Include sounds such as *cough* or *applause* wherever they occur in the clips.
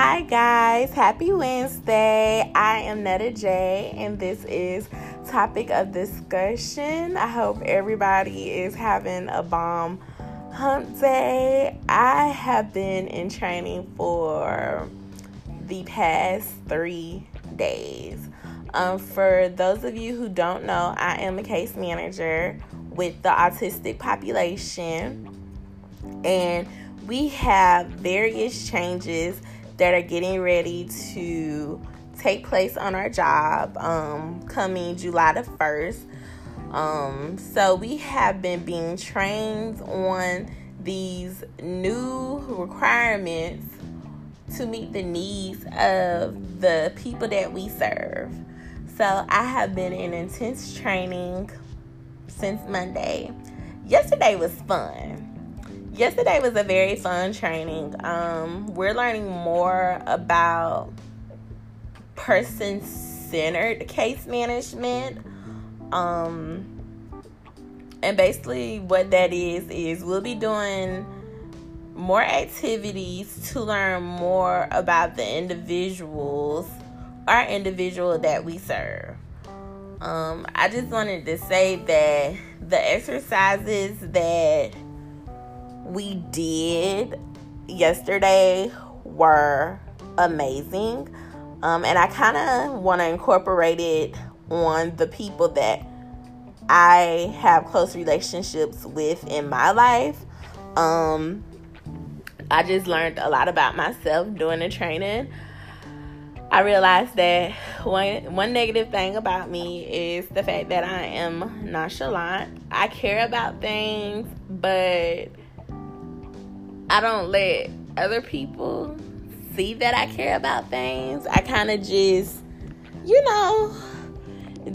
Hi, guys. Happy Wednesday. I am Netta J, and this is Topic of Discussion. I hope everybody is having a bomb hump day. I have been in training for the past three days. Um, for those of you who don't know, I am a case manager with the autistic population, and we have various changes that are getting ready to take place on our job um, coming July the 1st. Um, so we have been being trained on these new requirements to meet the needs of the people that we serve. So I have been in intense training since Monday. Yesterday was fun yesterday was a very fun training. Um, we're learning more about person centered case management. Um, and basically, what that is, is we'll be doing more activities to learn more about the individuals, our individual that we serve. Um, I just wanted to say that the exercises that we did yesterday were amazing. Um, and I kind of want to incorporate it on the people that I have close relationships with in my life. Um, I just learned a lot about myself during the training. I realized that one one negative thing about me is the fact that I am nonchalant. I care about things, but I don't let other people see that I care about things. I kind of just, you know,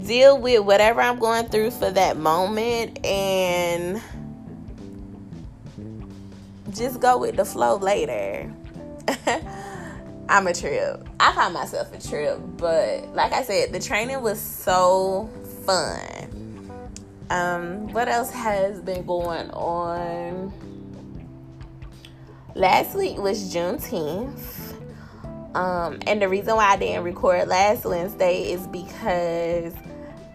deal with whatever I'm going through for that moment and just go with the flow later. *laughs* I'm a trip. I call myself a trip, but like I said, the training was so fun. Um, what else has been going on? Last week was Juneteenth. Um, and the reason why I didn't record last Wednesday is because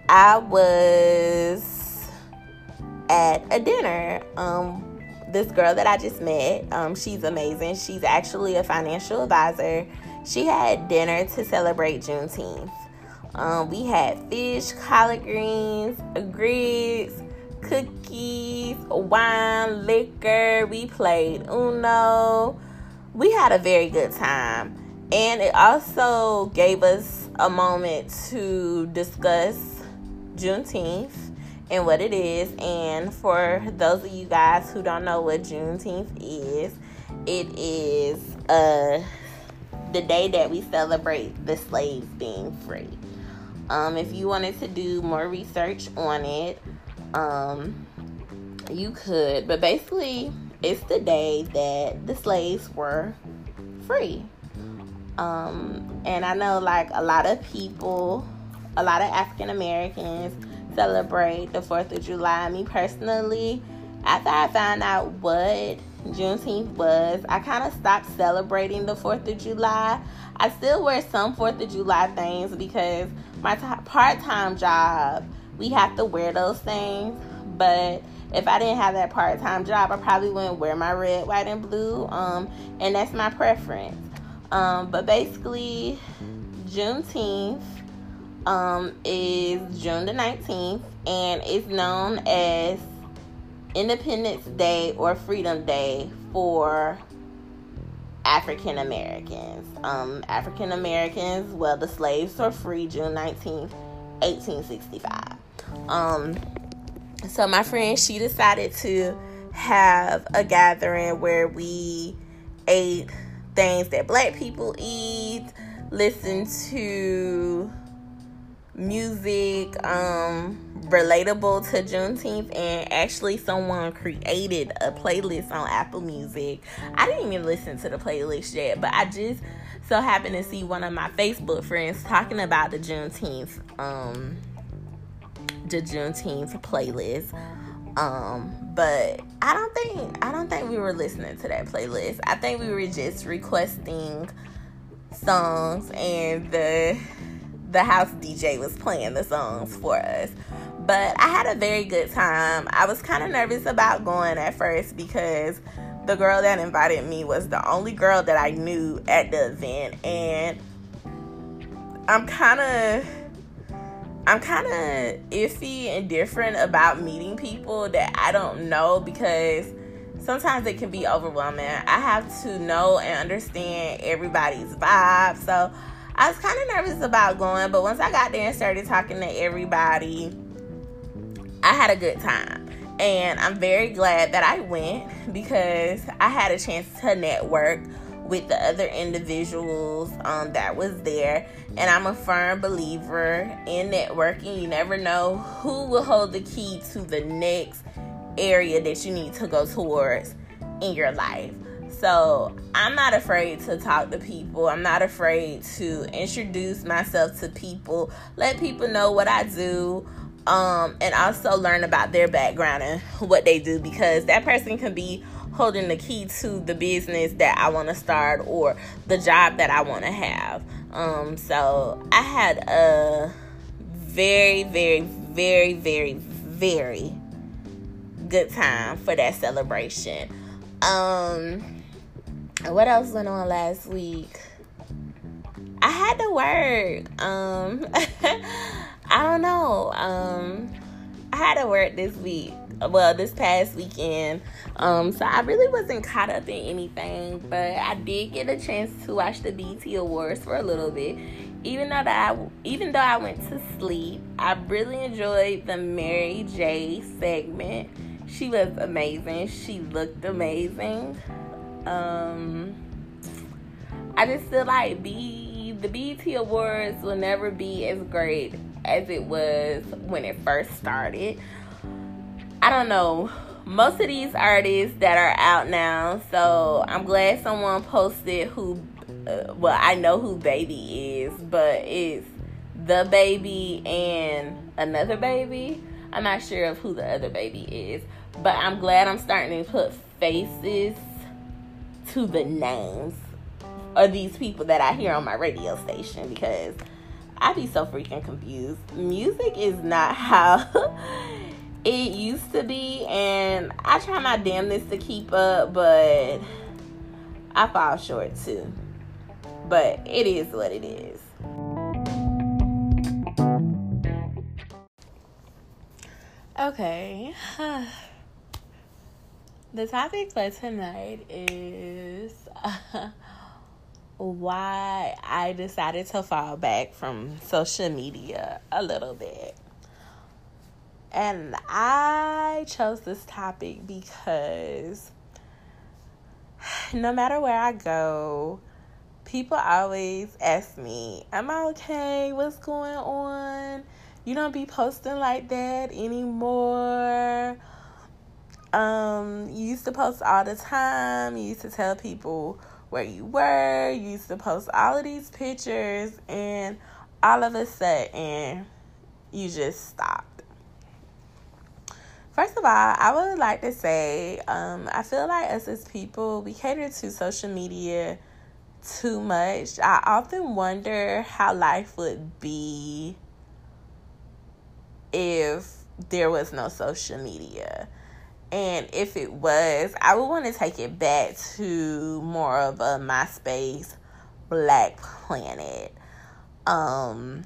I was at a dinner. Um, this girl that I just met, um, she's amazing. She's actually a financial advisor. She had dinner to celebrate Juneteenth. Um, we had fish, collard greens, grits, cookies, wine, liquor. We played Uno. We had a very good time. And it also gave us a moment to discuss Juneteenth and what it is. And for those of you guys who don't know what Juneteenth is, it is uh, the day that we celebrate the slaves being free. Um, if you wanted to do more research on it, um, you could, but basically, it's the day that the slaves were free. Um, and I know like a lot of people, a lot of African Americans celebrate the 4th of July. Me personally, after I found out what Juneteenth was, I kind of stopped celebrating the 4th of July. I still wear some 4th of July things because my t- part time job we have to wear those things. But if I didn't have that part time job, I probably wouldn't wear my red, white, and blue. Um, and that's my preference. Um, but basically, Juneteenth um, is June the 19th, and it's known as Independence Day or Freedom Day for African Americans. Um, African Americans, well, the slaves were free June 19th, 1865. Um, so my friend, she decided to have a gathering where we ate things that black people eat, listen to music um relatable to Juneteenth and actually someone created a playlist on Apple Music. I didn't even listen to the playlist yet, but I just so happened to see one of my Facebook friends talking about the Juneteenth um the Juneteenth playlist. Um, but I don't think I don't think we were listening to that playlist. I think we were just requesting songs and the the house DJ was playing the songs for us. But I had a very good time. I was kind of nervous about going at first because the girl that invited me was the only girl that I knew at the event and I'm kind of I'm kind of iffy and different about meeting people that I don't know because sometimes it can be overwhelming. I have to know and understand everybody's vibe. So I was kind of nervous about going, but once I got there and started talking to everybody, I had a good time. And I'm very glad that I went because I had a chance to network with the other individuals um, that was there. And I'm a firm believer in networking. You never know who will hold the key to the next area that you need to go towards in your life. So I'm not afraid to talk to people. I'm not afraid to introduce myself to people, let people know what I do, um, and also learn about their background and what they do because that person can be holding the key to the business that I want to start or the job that I want to have. Um, so I had a very, very, very, very, very good time for that celebration. Um, what else went on last week? I had to work. Um, *laughs* I don't know. Um, I had to work this week. Well, this past weekend. Um, so I really wasn't caught up in anything, but I did get a chance to watch the BET Awards for a little bit. Even though that I, even though I went to sleep, I really enjoyed the Mary J segment. She was amazing. She looked amazing. Um, I just feel like B the BET Awards will never be as great as it was when it first started. I don't know. Most of these artists that are out now, so I'm glad someone posted who, uh, well, I know who Baby is, but it's the baby and another baby. I'm not sure of who the other baby is, but I'm glad I'm starting to put faces to the names of these people that I hear on my radio station because I'd be so freaking confused. Music is not *laughs* how it used to be, and I try my damnedest to keep up, but I fall short too. But it is what it is. Okay. *sighs* the topic for tonight is. *laughs* Why I decided to fall back from social media a little bit. And I chose this topic because *sighs* no matter where I go, people always ask me, Am I okay? What's going on? You don't be posting like that anymore. Um, you used to post all the time. You used to tell people where you were. You used to post all of these pictures, and all of a sudden, you just stopped. First of all, I would like to say um, I feel like us as people, we cater to social media too much. I often wonder how life would be if there was no social media. And if it was, I would want to take it back to more of a MySpace Black Planet. Um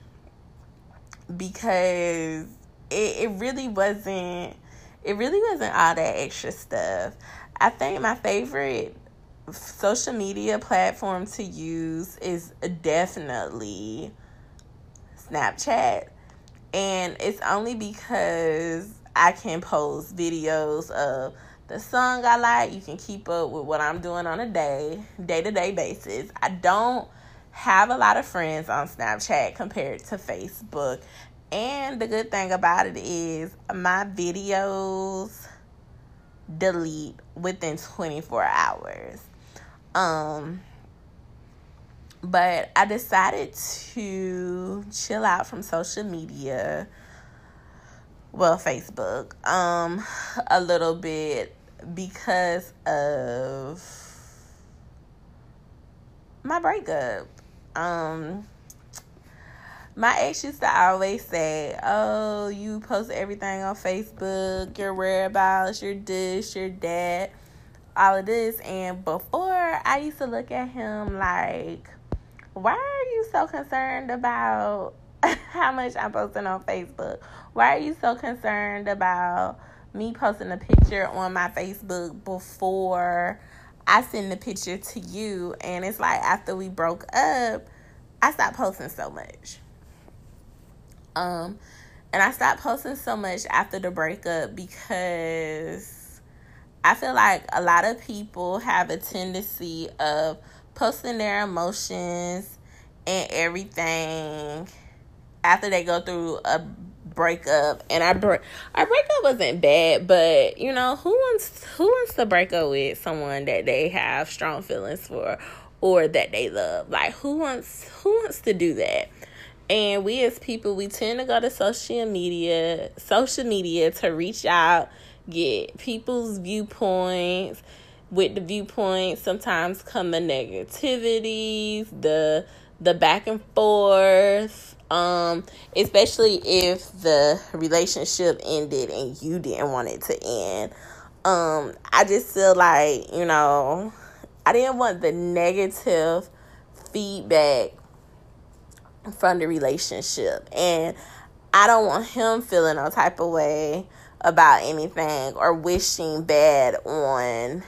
because it, it really wasn't it really wasn't all that extra stuff. I think my favorite social media platform to use is definitely Snapchat. And it's only because I can post videos of the song I like. You can keep up with what I'm doing on a day, day to day basis. I don't have a lot of friends on Snapchat compared to Facebook. And the good thing about it is my videos delete within 24 hours. Um but I decided to chill out from social media well Facebook um a little bit because of my breakup Um, my ex used to always say, "Oh, you post everything on Facebook, your whereabouts, your this, your that, all of this." And before, I used to look at him like, "Why are you so concerned about *laughs* how much I'm posting on Facebook? Why are you so concerned about me posting a picture on my Facebook before I send the picture to you?" And it's like after we broke up, I stopped posting so much um, and I stopped posting so much after the breakup because I feel like a lot of people have a tendency of posting their emotions and everything after they go through a breakup. And our break our breakup wasn't bad but you know who wants who wants to break up with someone that they have strong feelings for or that they love? Like who wants who wants to do that and we as people, we tend to go to social media, social media to reach out, get people's viewpoints. With the viewpoints, sometimes come the negativities, the the back and forth. Um, especially if the relationship ended and you didn't want it to end. Um, I just feel like, you know, I didn't want the negative feedback from the relationship. And I don't want him feeling no type of way about anything or wishing bad on,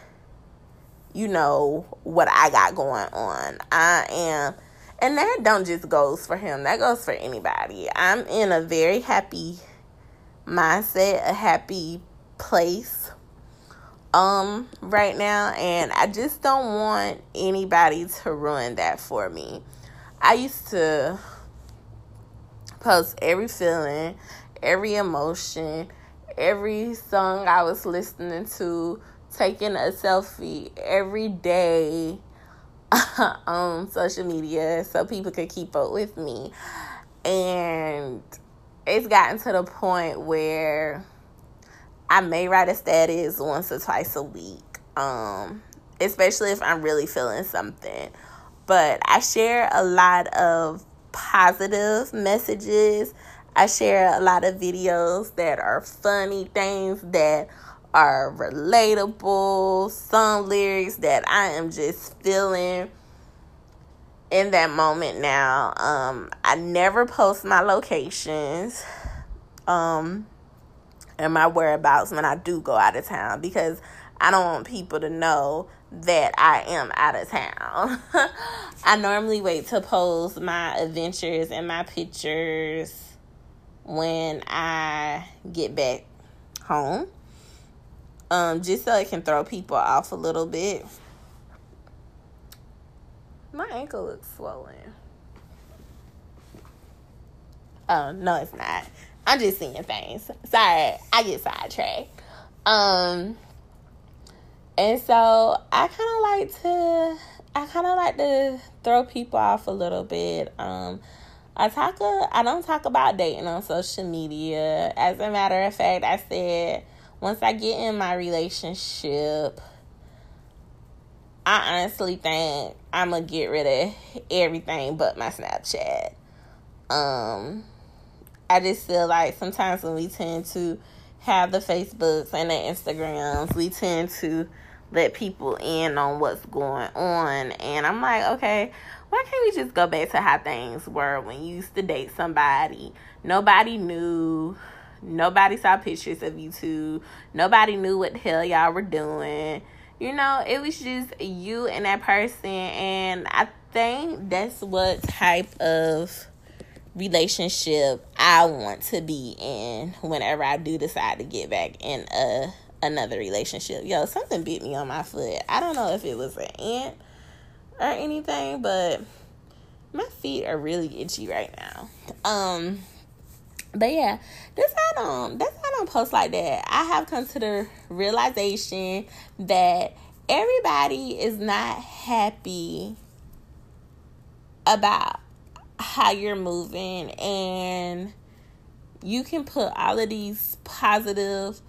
you know, what I got going on. I am, and that don't just goes for him, that goes for anybody. I'm in a very happy mindset, a happy place um right now and I just don't want anybody to ruin that for me. I used to post every feeling, every emotion, every song I was listening to, taking a selfie every day *laughs* on social media so people could keep up with me. And it's gotten to the point where I may write a status once or twice a week. Um, especially if I'm really feeling something but I share a lot of positive messages. I share a lot of videos that are funny things that are relatable, some lyrics that I am just feeling in that moment now. Um, I never post my locations um, and my whereabouts when I do go out of town because I don't want people to know that I am out of town. *laughs* I normally wait to post my adventures and my pictures when I get back home. Um, just so it can throw people off a little bit. My ankle looks swollen. Oh, no, it's not. I'm just seeing things. Sorry, I get sidetracked. Um, and so I kind of like to, I kind of like to throw people off a little bit. Um, I talk, a, I don't talk about dating on social media. As a matter of fact, I said once I get in my relationship, I honestly think I'm gonna get rid of everything but my Snapchat. Um, I just feel like sometimes when we tend to have the Facebooks and the Instagrams, we tend to let people in on what's going on. And I'm like, okay, why can't we just go back to how things were when you used to date somebody? Nobody knew. Nobody saw pictures of you two. Nobody knew what the hell y'all were doing. You know, it was just you and that person. And I think that's what type of relationship I want to be in whenever I do decide to get back in a another relationship. Yo, something bit me on my foot. I don't know if it was an ant or anything, but my feet are really itchy right now. Um but yeah, that's how I don't that's how I don't post like that. I have come to the realization that everybody is not happy about how you're moving and you can put all of these positive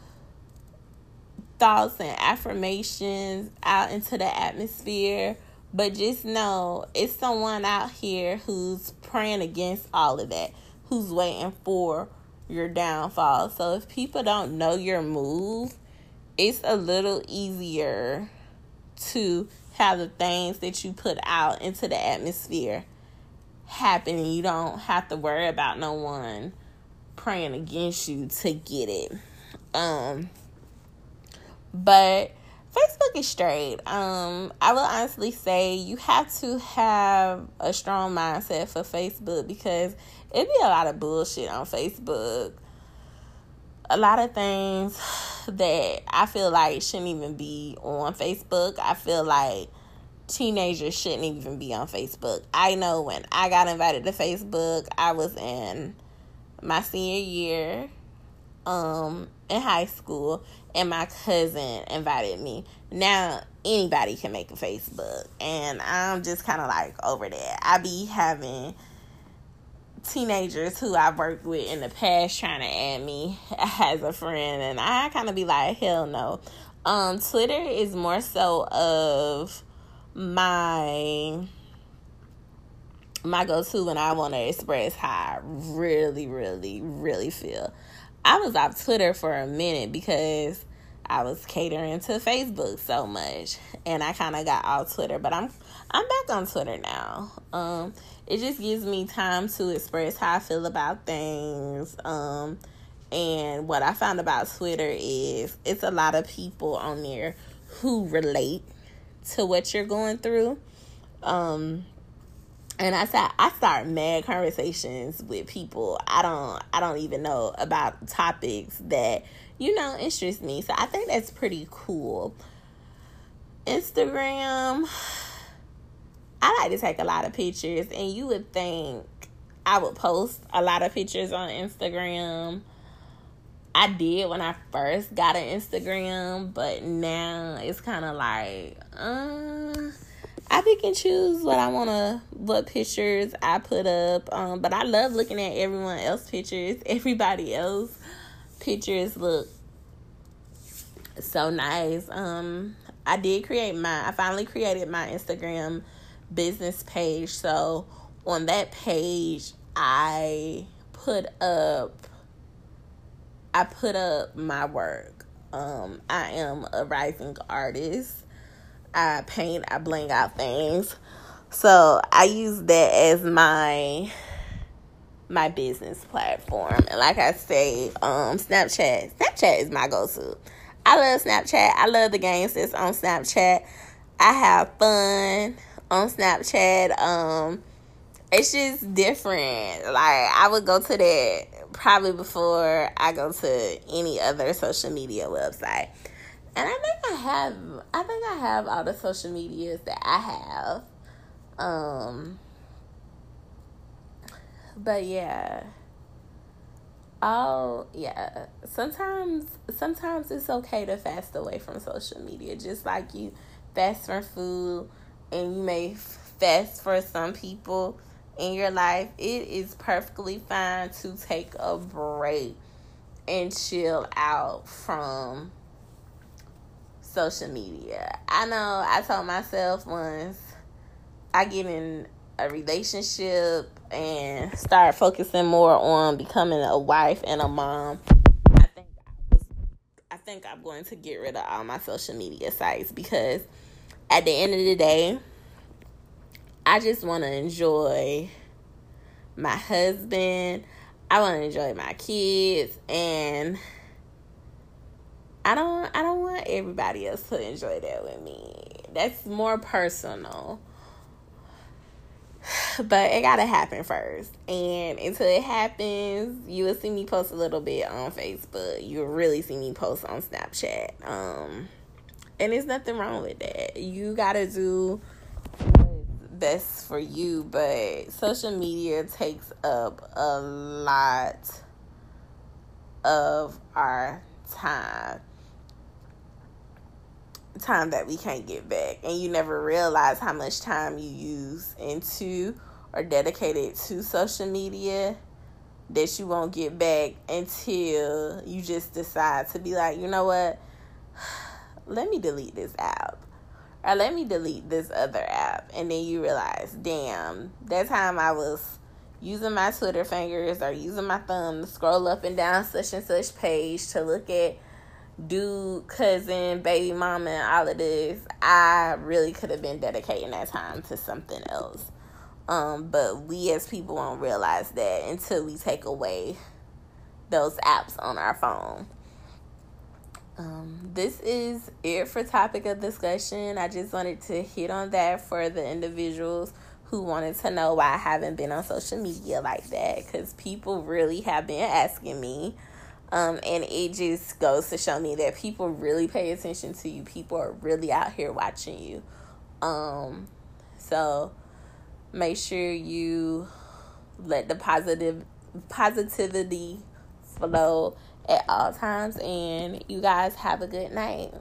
thoughts and affirmations out into the atmosphere But just know it's someone out here who's praying against all of that, who's waiting for your downfall. So if people don't know your move, it's a little easier to have the things that you put out into the atmosphere happen and you don't have to worry about no one praying against you to get it. Um but Facebook is straight. Um, I will honestly say you have to have a strong mindset for Facebook because it be a lot of bullshit on Facebook. A lot of things *sighs* that I feel like shouldn't even be on Facebook. I feel like teenagers shouldn't even be on Facebook. I know when I got invited to Facebook, I was in my senior year um in high school and my cousin invited me. Now anybody can make a Facebook and I'm just kind of like over that. I be having teenagers who I've worked with in the past trying to add me *laughs* as a friend and I kind of be like hell no. Um Twitter is more so of my my go-to when I want to express how I really really really feel. I was off Twitter for a minute because I was catering to Facebook so much, and I kind of got off Twitter. But I'm I'm back on Twitter now. Um, it just gives me time to express how I feel about things. Um, and what I found about Twitter is it's a lot of people on there who relate to what you're going through. Um, and I start I start mad conversations with people I don't I don't even know about topics that you know interest me. So I think that's pretty cool. Instagram I like to take a lot of pictures and you would think I would post a lot of pictures on Instagram. I did when I first got an Instagram, but now it's kind of like uh I pick and choose what I want to, what pictures I put up. Um, but I love looking at everyone else pictures. *laughs* Everybody else pictures look so nice. Um, I did create my, I finally created my Instagram business page. So on that page, I put up, I put up my work. Um, I am a rising artist. I paint, I bling out things. So I use that as my my business platform. And like I say, um, Snapchat. Snapchat is my go to. I love Snapchat. I love the games that's on Snapchat. I have fun on Snapchat. Um, it's just different. Like I would go to that probably before I go to any other social media website. And I think I have I think I have all the social medias that I have. Um but yeah. Oh yeah. Sometimes sometimes it's okay to fast away from social media. Just like you fast from food and you may fast for some people in your life. It is perfectly fine to take a break and chill out from social media. I know I told myself once I get in a relationship and start focusing more on becoming a wife and a mom. I think I was I think I'm going to get rid of all my social media sites because at the end of the day I just want to enjoy my husband. I want to enjoy my kids and I don't I don't want everybody else to enjoy that with me. That's more personal. *sighs* But it gotta happen first. And until it happens, you will see me post a little bit on Facebook. You'll really see me post on Snapchat. Um and there's nothing wrong with that. You gotta do what's best for you, but social media takes up a lot of our time time that we can't get back and you never realize how much time you use into or dedicated to social media that you won't get back until you just decide to be like, you know what? *sighs* Let me delete this app. or let me delete this other app. And then you realize, damn, that time I was using my Twitter fingers or using my thumb to scroll up and down such and such page to look at dude, cousin, baby mama, and all of this. I really could have been dedicating that time to something else. Um, but we as people won't realize that until we take away those apps on our phone. Um, this is it for topic of discussion. I just wanted to hit on that for the individuals who wanted to know why I haven't been on social media like that because people really have been asking me. Um, and it just goes to show me that people really pay attention to you. People are really out here watching you. Um, so make sure you let the positive positivity flow at all times and you guys have a good night